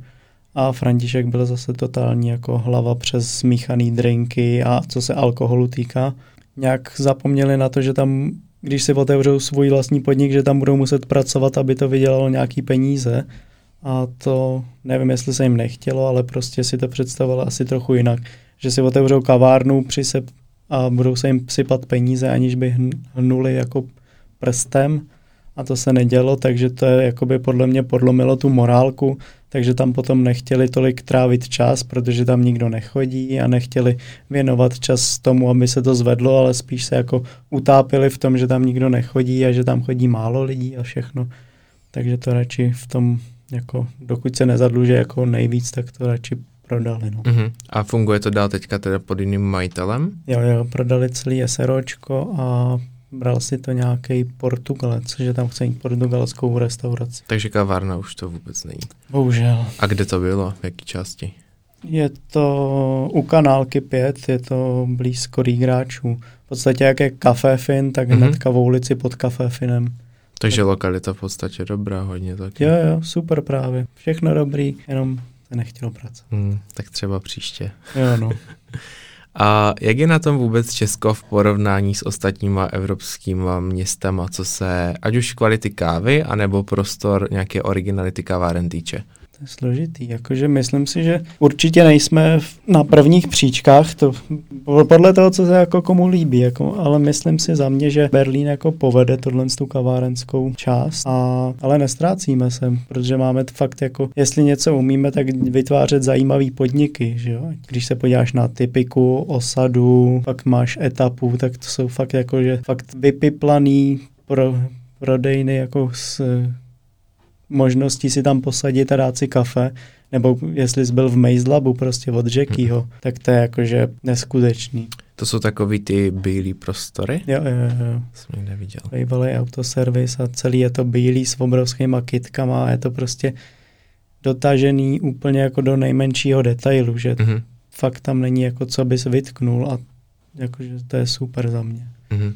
A: A František byl zase totální jako hlava přes smíchaný drinky a co se alkoholu týká. Nějak zapomněli na to, že tam, když si otevřou svůj vlastní podnik, že tam budou muset pracovat, aby to vydělalo nějaký peníze. A to nevím, jestli se jim nechtělo, ale prostě si to představilo asi trochu jinak. Že si otevřou kavárnu přisep a budou se jim sypat peníze, aniž by hnuli jako prstem a to se nedělo, takže to je jakoby podle mě podlomilo tu morálku, takže tam potom nechtěli tolik trávit čas, protože tam nikdo nechodí a nechtěli věnovat čas tomu, aby se to zvedlo, ale spíš se jako utápili v tom, že tam nikdo nechodí a že tam chodí málo lidí a všechno. Takže to radši v tom, jako dokud se nezadluží jako nejvíc, tak to radši prodali. No.
B: Uh-huh. A funguje to dál teďka teda pod jiným majitelem?
A: Jo, jo, prodali celý SROčko a bral si to nějaký Portugalec, že tam chce mít portugalskou restauraci.
B: Takže kavárna už to vůbec není.
A: Bohužel.
B: A kde to bylo? V jaký části?
A: Je to u kanálky 5, je to blízko Rýgráčů. V podstatě jak je Café Fin, tak mm-hmm. hnedka v ulici pod Café Finem.
B: Takže tak. lokalita v podstatě dobrá, hodně taky.
A: Jo, jo, super právě. Všechno dobrý, jenom se nechtělo pracovat.
B: Hmm, tak třeba příště.
A: Jo, no.
B: A jak je na tom vůbec Česko v porovnání s ostatníma evropskýma městama, co se ať už kvality kávy, anebo prostor nějaké originality kaváren týče?
A: Složitý, jakože myslím si, že určitě nejsme na prvních příčkách, to podle toho, co se jako komu líbí, jako, ale myslím si za mě, že Berlín jako povede tohle tu kavárenskou část, a, ale nestrácíme se, protože máme fakt jako, jestli něco umíme, tak vytvářet zajímavý podniky, že jo? Když se podíváš na typiku, osadu, pak máš etapu, tak to jsou fakt jako, že fakt vypiplaný pro, prodejny jako s možností si tam posadit a dát si kafe, nebo jestli jsi byl v Maze Labu prostě od Jackieho, hmm. tak to je jakože neskutečný.
B: To jsou takový ty bílý prostory?
A: Jo, jo, jo.
B: Jsem je neviděl.
A: Bývalý autoservis a celý je to bílý s obrovskými kitkama a je to prostě dotažený úplně jako do nejmenšího detailu, že mm-hmm. fakt tam není jako co bys vytknul a jakože to je super za mě.
B: Mm-hmm.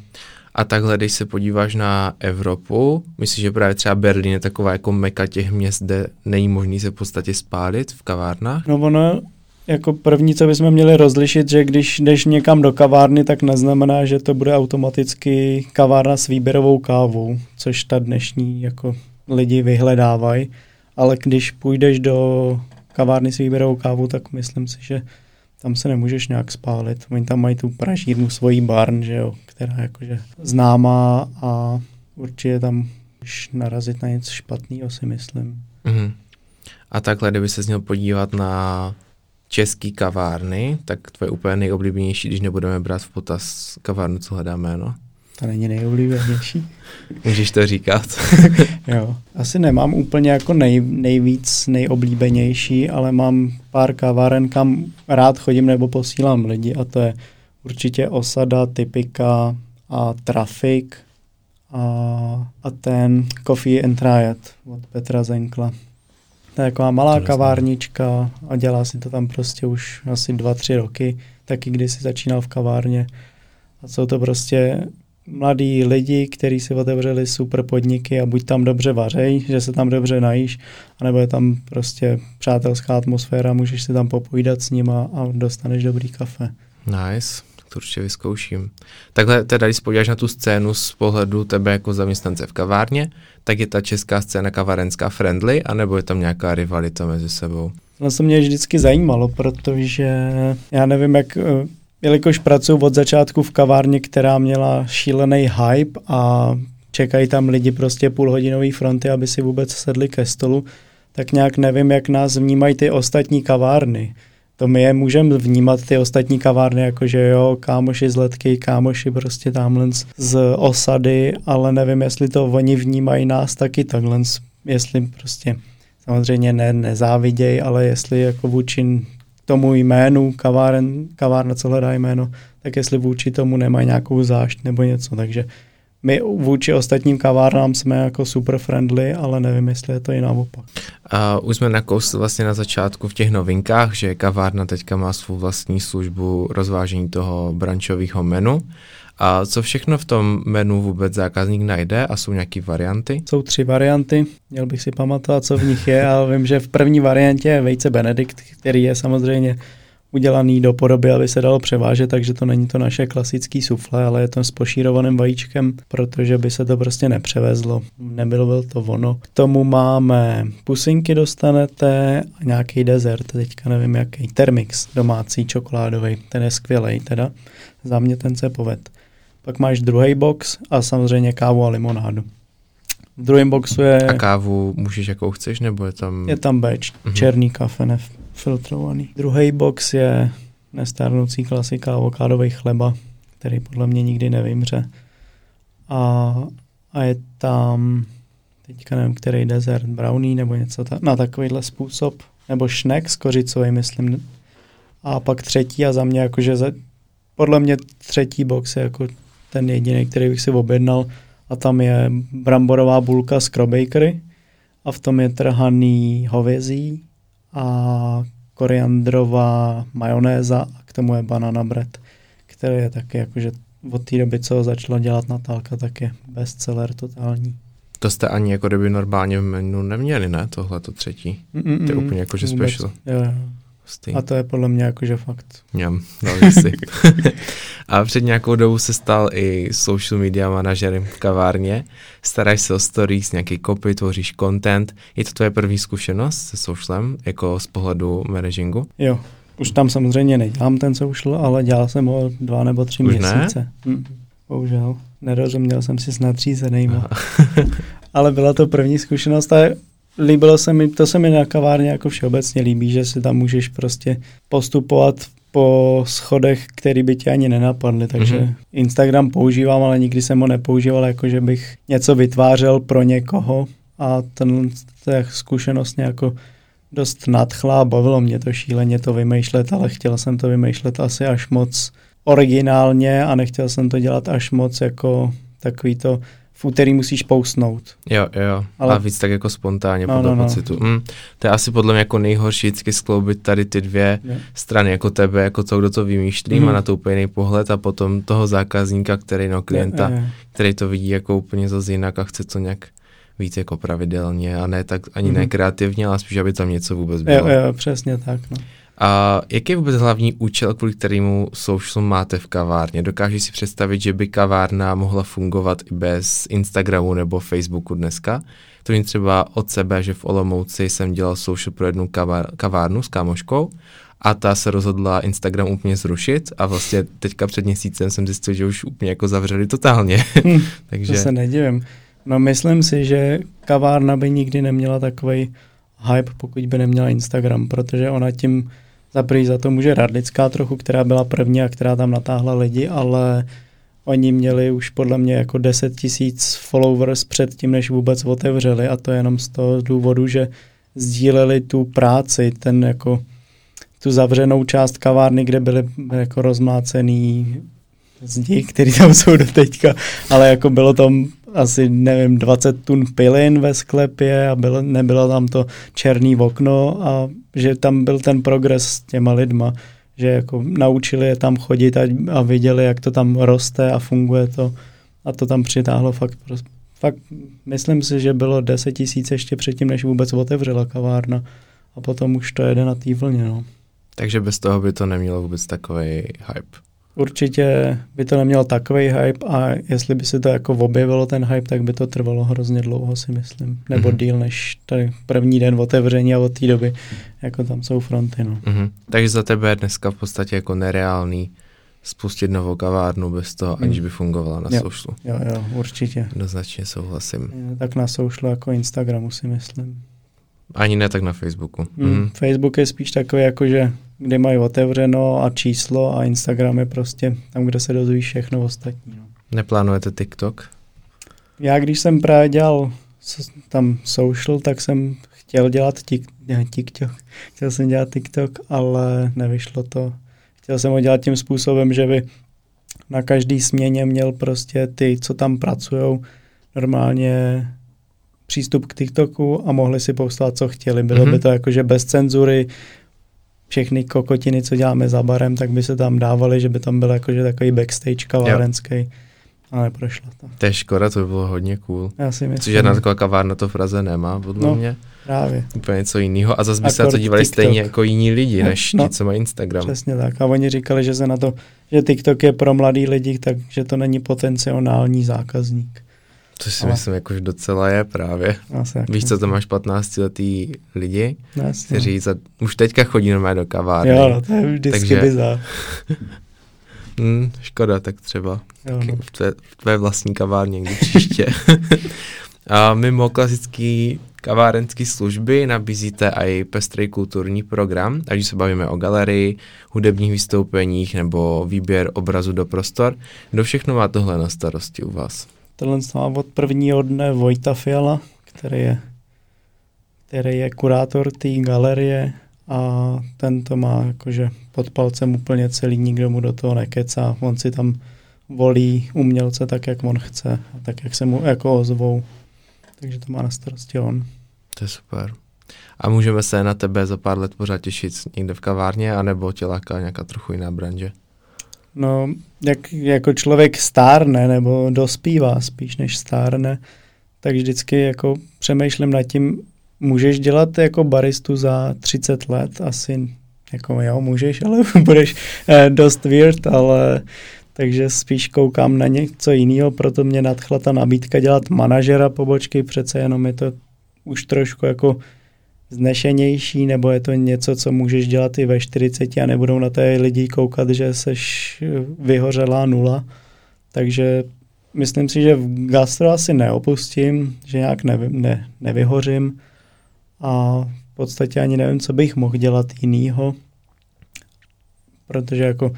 B: A takhle, když se podíváš na Evropu, myslíš, že právě třeba Berlín je taková jako meka těch měst, kde není možný se v podstatě spálit v kavárnách?
A: No ono, jako první, co bychom měli rozlišit, že když jdeš někam do kavárny, tak neznamená, že to bude automaticky kavárna s výběrovou kávou, což ta dnešní jako lidi vyhledávají. Ale když půjdeš do kavárny s výběrovou kávou, tak myslím si, že tam se nemůžeš nějak spálit. Oni tam mají tu pražírnu svojí barn, že jo, která je jakože známá a určitě tam už narazit na něco špatného, si myslím.
B: Mm-hmm. A takhle, kdyby se měl podívat na český kavárny, tak tvoje úplně nejoblíbenější, když nebudeme brát v potaz kavárnu, co hledáme, no?
A: To není nejoblíbenější.
B: Můžeš to říkat.
A: jo. Asi nemám úplně jako nej, nejvíc nejoblíbenější, ale mám pár kaváren, kam rád chodím nebo posílám lidi a to je určitě Osada, Typika a Trafik a, a ten Coffee and Triad od Petra Zenkla. To je taková malá kavárnička a dělá si to tam prostě už asi dva, tři roky, taky když si začínal v kavárně. A jsou to prostě mladí lidi, kteří si otevřeli super podniky a buď tam dobře vařej, že se tam dobře najíš, anebo je tam prostě přátelská atmosféra, můžeš si tam popojídat s nima a dostaneš dobrý kafe.
B: Nice, to určitě vyzkouším. Takhle teda, když podíváš na tu scénu z pohledu tebe jako zaměstnance v kavárně, tak je ta česká scéna kavarenská friendly, anebo je tam nějaká rivalita mezi sebou?
A: No to mě vždycky zajímalo, protože já nevím, jak jelikož pracuji od začátku v kavárně, která měla šílený hype a čekají tam lidi prostě půlhodinový fronty, aby si vůbec sedli ke stolu, tak nějak nevím, jak nás vnímají ty ostatní kavárny. To my je můžeme vnímat ty ostatní kavárny, jakože jo, kámoši z letky, kámoši prostě tamhle z osady, ale nevím, jestli to oni vnímají nás taky takhle, jestli prostě samozřejmě ne, nezáviděj, ale jestli jako vůči tomu jménu kaváren, kavárna, co hledá jméno, tak jestli vůči tomu nemají nějakou zášť nebo něco. Takže my vůči ostatním kavárnám jsme jako super friendly, ale nevím, jestli je to i naopak.
B: A už jsme nakousli vlastně na začátku v těch novinkách, že kavárna teďka má svou vlastní službu rozvážení toho brančového menu. A co všechno v tom menu vůbec zákazník najde a jsou nějaké varianty?
A: Jsou tři varianty, měl bych si pamatovat, co v nich je, ale vím, že v první variantě je vejce Benedikt, který je samozřejmě udělaný do podoby, aby se dalo převážet, takže to není to naše klasický sufle, ale je to s pošírovaným vajíčkem, protože by se to prostě nepřevezlo. Nebylo by to ono. K tomu máme pusinky dostanete a nějaký dezert, teďka nevím jaký. Termix domácí čokoládový, ten je skvělý teda. Za mě ten se poved. Pak máš druhý box a samozřejmě kávu a limonádu. V druhém boxu je...
B: A kávu můžeš jakou chceš, nebo je tam...
A: Je tam beč, mm-hmm. černý kafe, nefiltrovaný. Druhý box je nestárnoucí klasika avokádový chleba, který podle mě nikdy nevymře. A, a je tam, teďka nevím, který dezert, brownie nebo něco ta, na takovýhle způsob, nebo šnek s kořicový, myslím. A pak třetí a za mě jakože za, podle mě třetí box je jako ten jediný, který bych si objednal a tam je bramborová bulka z Crobakery a v tom je trhaný hovězí a koriandrová majonéza a k tomu je banana bread, který je taky jakože od té doby, co začala dělat Natálka, tak je bestseller totální.
B: To jste ani jako kdyby normálně v menu neměli, ne? Tohle to třetí. Mm-mm, to je úplně jakože special.
A: Jo, jo. Hustý. A to je podle mě jakože fakt.
B: Mňam, si. a před nějakou dobu se stal i social media manažerem v kavárně. Staráš se o stories, nějaký copy, tvoříš content. Je to tvoje první zkušenost se socialem, jako z pohledu managingu?
A: Jo, už tam samozřejmě nedělám ten social, ale dělal jsem ho dva nebo tři už měsíce. Ne? Hm, bohužel. Nerozuměl jsem si s nadřízenýma. ale byla to první zkušenost a líbilo se mi, to se mi na kavárně jako všeobecně líbí, že si tam můžeš prostě postupovat po schodech, který by ti ani nenapadly, takže mm-hmm. Instagram používám, ale nikdy jsem ho nepoužíval, jako že bych něco vytvářel pro někoho a ten, ta zkušenost mě jako dost nadchla a bavilo mě to šíleně to vymýšlet, ale chtěl jsem to vymýšlet asi až moc originálně a nechtěl jsem to dělat až moc jako takový to v úterý musíš pousnout.
B: Jo, jo, Ale... a víc tak jako spontánně no, podle no, no. pocitu. Mm, to je asi podle mě jako nejhorší vždycky skloubit tady ty dvě je. strany, jako tebe, jako to, kdo to vymýšlí, mm. má na to úplně pohled a potom toho zákazníka, který, no klienta, je, je. který to vidí jako úplně zase jinak a chce to nějak víc jako pravidelně a ne tak ani mm. ne kreativně, ale spíš, aby tam něco vůbec bylo.
A: Jo, jo, přesně tak, no.
B: A jaký je vůbec hlavní účel, kvůli kterému social máte v kavárně? Dokážeš si představit, že by kavárna mohla fungovat i bez Instagramu nebo Facebooku dneska? To je třeba od sebe, že v Olomouci jsem dělal social pro jednu kavárnu s kámoškou a ta se rozhodla Instagram úplně zrušit a vlastně teďka před měsícem jsem zjistil, že už úplně jako zavřeli totálně.
A: Hm, Takže... To se nedivím. No myslím si, že kavárna by nikdy neměla takový hype, pokud by neměla Instagram, protože ona tím za prvý za to může Radlická trochu, která byla první a která tam natáhla lidi, ale oni měli už podle mě jako 10 tisíc followers před tím, než vůbec otevřeli. A to jenom z toho důvodu, že sdíleli tu práci, ten jako tu zavřenou část kavárny, kde byly jako rozmlácený zdi, který tam jsou do teďka, ale jako bylo tam asi, nevím, 20 tun pilin ve sklepě a bylo, nebylo tam to černý okno a že tam byl ten progres s těma lidma, že jako naučili je tam chodit a, a viděli, jak to tam roste a funguje to a to tam přitáhlo fakt, fakt myslím si, že bylo 10 tisíc ještě předtím, než vůbec otevřela kavárna a potom už to jede na té vlně, no.
B: Takže bez toho by to nemělo vůbec takový hype.
A: Určitě by to nemělo takový hype a jestli by se to jako objevilo ten hype, tak by to trvalo hrozně dlouho, si myslím. Nebo mm-hmm. díl než tady první den otevření a od té doby, jako tam jsou fronty. No.
B: Mm-hmm. Takže za tebe je dneska v podstatě jako nereálný spustit novou kavárnu bez toho, mm. aniž by fungovala na
A: jo.
B: socialu.
A: Jo, jo, určitě.
B: Jednoznačně souhlasím.
A: Je, tak na socialu jako Instagramu si myslím.
B: Ani ne tak na Facebooku.
A: Mm. Mm. Facebook je spíš takový jako, že kde mají otevřeno a číslo a Instagram je prostě tam, kde se dozvíš všechno ostatní. No.
B: Neplánujete TikTok?
A: Já když jsem právě dělal tam social, tak jsem chtěl dělat tik, ne, TikTok. Chtěl jsem dělat TikTok, ale nevyšlo to. Chtěl jsem ho dělat tím způsobem, že by na každý směně měl prostě ty, co tam pracují, normálně přístup k TikToku a mohli si poslat, co chtěli. Bylo mm-hmm. by to jakože bez cenzury, všechny kokotiny, co děláme za barem, tak by se tam dávali, že by tam byl jakože takový backstage kavárenský. Ale neprošlo to.
B: To je škoda, to by bylo hodně cool.
A: Já si myslím.
B: Což žádná taková kavárna to v Praze nemá, podle
A: No,
B: mě.
A: Právě.
B: Úplně něco jiného. A zase by se na to dívali
A: TikTok.
B: stejně jako jiní lidi, než
A: No.
B: ti, co mají Instagram.
A: Přesně tak. A oni říkali, že se na to, že TikTok je pro mladý lidi, takže to není potenciální zákazník.
B: To si
A: Ale-
B: myslím, jakože docela je právě.
A: Asi
B: Víš co, to máš 15 letý lidi,
A: Jasně.
B: kteří za, už teďka chodí normálně do kavárny.
A: Jo, no, to je vždycky
B: Takže-
A: bizár.
B: Hmm, škoda, tak třeba
A: Jo, no.
B: v, tvé, v tvé vlastní kavárně někdy příště. A mimo klasický kavárenské služby nabízíte i pestrý kulturní program, ať se bavíme o galerii, hudebních vystoupeních nebo výběr obrazu do prostor. Kdo všechno má tohle na starosti u vás?
A: Tohle má od prvního dne Vojta Fiala, který je, který je kurátor té galerie a ten to má jakože pod palcem úplně celý, nikdo mu do toho nekecá, on si tam volí umělce tak, jak on chce a tak, jak se mu jako ozvou. Takže to má na starosti on.
B: To je super. A můžeme se na tebe za pár let pořád těšit někde v kavárně, anebo tě láká nějaká trochu jiná branže?
A: No, jak jako člověk stárne nebo dospívá spíš než stárne, tak vždycky jako přemýšlím nad tím, můžeš dělat jako baristu za 30 let, asi jako jo, můžeš, ale budeš eh, dost weird, ale takže spíš koukám na něco jiného, proto mě nadchla ta nabídka dělat manažera pobočky, přece jenom je to už trošku jako znešenější, nebo je to něco, co můžeš dělat i ve 40 a nebudou na té lidi koukat, že seš vyhořelá nula. Takže myslím si, že v gastro asi neopustím, že nějak nevy, ne, nevyhořím a v podstatě ani nevím, co bych mohl dělat jinýho, protože jako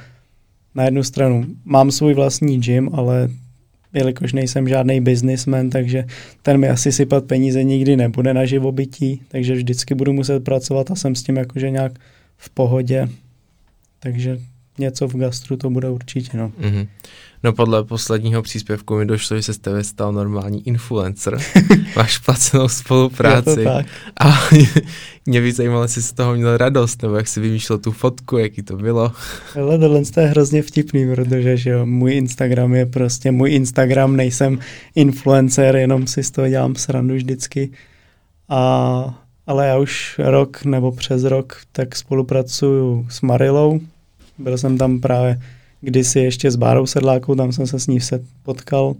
A: na jednu stranu mám svůj vlastní gym, ale jelikož nejsem žádný businessman, takže ten mi asi sypat peníze nikdy nebude na živobytí, takže vždycky budu muset pracovat a jsem s tím jakože nějak v pohodě. Takže něco v gastru to bude určitě, no.
B: Mhm. No podle posledního příspěvku mi došlo, že se z tebe stal normální influencer. Máš placenou spolupráci. A mě by zajímalo, jestli jsi z toho měl radost, nebo jak jsi vymýšlel tu fotku, jaký to bylo.
A: Ale tohle to je hrozně vtipný, protože že jo, můj Instagram je prostě můj Instagram, nejsem influencer, jenom si z toho dělám srandu vždycky. A, ale já už rok nebo přes rok tak spolupracuju s Marilou. Byl jsem tam právě kdysi ještě s Bárou Sedlákou, tam jsem se s ní potkal,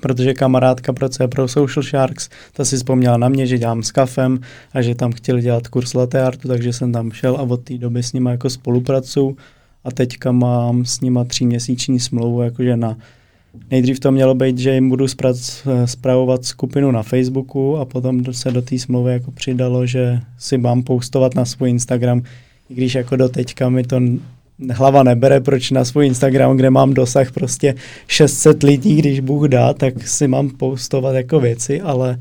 A: protože kamarádka pracuje pro Social Sharks, ta si vzpomněla na mě, že dělám s kafem a že tam chtěli dělat kurz latte artu, takže jsem tam šel a od té doby s nima jako spolupracuju a teďka mám s nima tříměsíční smlouvu, jakože na Nejdřív to mělo být, že jim budu spravovat skupinu na Facebooku a potom se do té smlouvy jako přidalo, že si mám postovat na svůj Instagram, i když jako do teďka mi to hlava nebere, proč na svůj Instagram, kde mám dosah prostě 600 lidí, když Bůh dá, tak si mám postovat jako věci, ale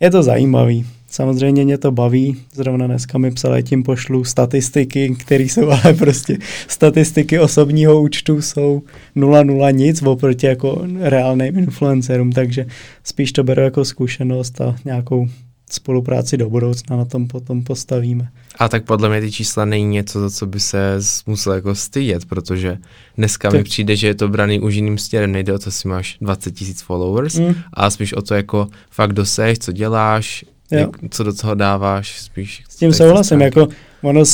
A: je to zajímavý. Samozřejmě mě to baví, zrovna dneska mi psali, tím pošlu statistiky, které jsou ale prostě statistiky osobního účtu jsou 0,0 nic oproti jako reálným influencerům, takže spíš to beru jako zkušenost a nějakou spolupráci do budoucna na tom potom postavíme.
B: A tak podle mě ty čísla není něco, za co by se musel jako stydět, protože dneska
A: Ty-
B: mi přijde, že je to braný už jiným směrem, nejde o to, si máš 20 tisíc followers,
A: Mm.
B: a spíš o to jako fakt doseš, co děláš,
A: Jo.
B: jak, co do toho dáváš, spíš.
A: S tím souhlasím, jako ono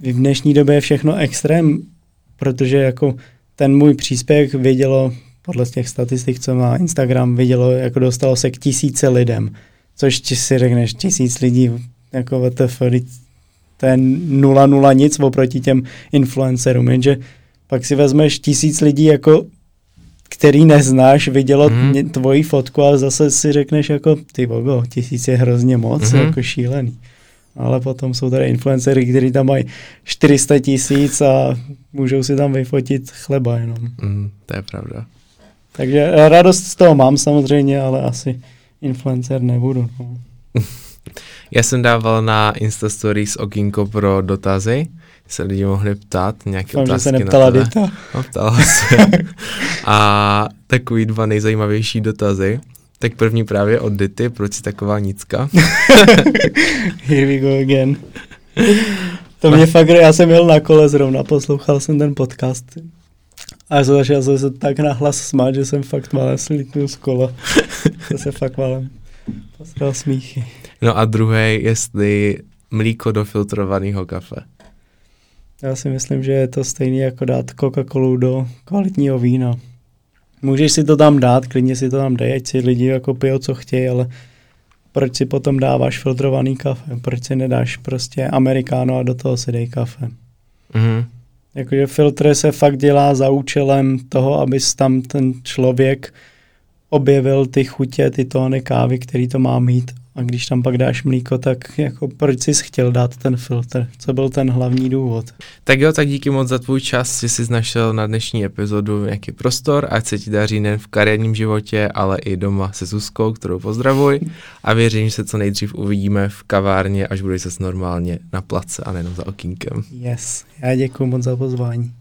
A: v dnešní době je všechno extrém, protože jako ten můj příspěvek vidělo, podle těch statistik, co má Instagram, vidělo, jako dostalo se k tisíce lidem, což ti si řekneš, tisíc lidí, jako WTF, to je nula nula nic oproti těm influencerům, jenže pak si vezmeš tisíc lidí, jako který neznáš, vidělo mm. tvoji fotku a zase si řekneš jako, ty vogo, tisíc je hrozně moc,
B: Mhm.
A: jako šílený. Ale potom jsou tady influencery, kteří tam mají 400 tisíc a můžou si tam vyfotit chleba jenom.
B: Mm, to je pravda.
A: Takže radost z toho mám samozřejmě, ale asi influencer nebudu. No.
B: Já jsem dával na Insta Stories okýnko pro dotazy. se lidi mohli ptát nějaké
A: že
B: otázky
A: se
B: na
A: neptala
B: tebe.
A: Dita.
B: No, ptala se. A takový dva nejzajímavější dotazy. Tak první právě od Dity, proč jsi taková nicka?
A: Here we go again. To mě fakt, já jsem jel na kole zrovna, poslouchal jsem ten podcast. A já jsem začal jsem se tak nahlas smát, že jsem fakt malé slítnul z kola. To se fakt malem posral smíchy.
B: No a druhý, jestli mlíko do filtrovaného kafe.
A: Já si myslím, že je to stejný jako dát Coca-Colu do kvalitního vína. Můžeš si to tam dát, klidně si to tam dej, ať si lidi jako pijou, co chtějí, ale proč si potom dáváš filtrovaný kafe? Proč si nedáš prostě amerikáno a do toho si dej kafe?
B: Mhm.
A: Jakože filtr se fakt dělá za účelem toho, aby tam ten člověk objevil ty chutě, ty tóny kávy, který to má mít. A když tam pak dáš mlíko, tak jako proč jsi chtěl dát ten filtr? Co byl ten hlavní důvod?
B: Tak jo, tak díky moc za tvůj čas, že jsi našel na dnešní epizodu nějaký prostor, ať se ti daří nejen v kariérním životě, ale i doma se Zuzkou, kterou pozdravuj a věřím, že se co nejdřív uvidíme v kavárně, až budeš se normálně na place a nejenom za okýnkem.
A: Yes, já děkuji moc za pozvání.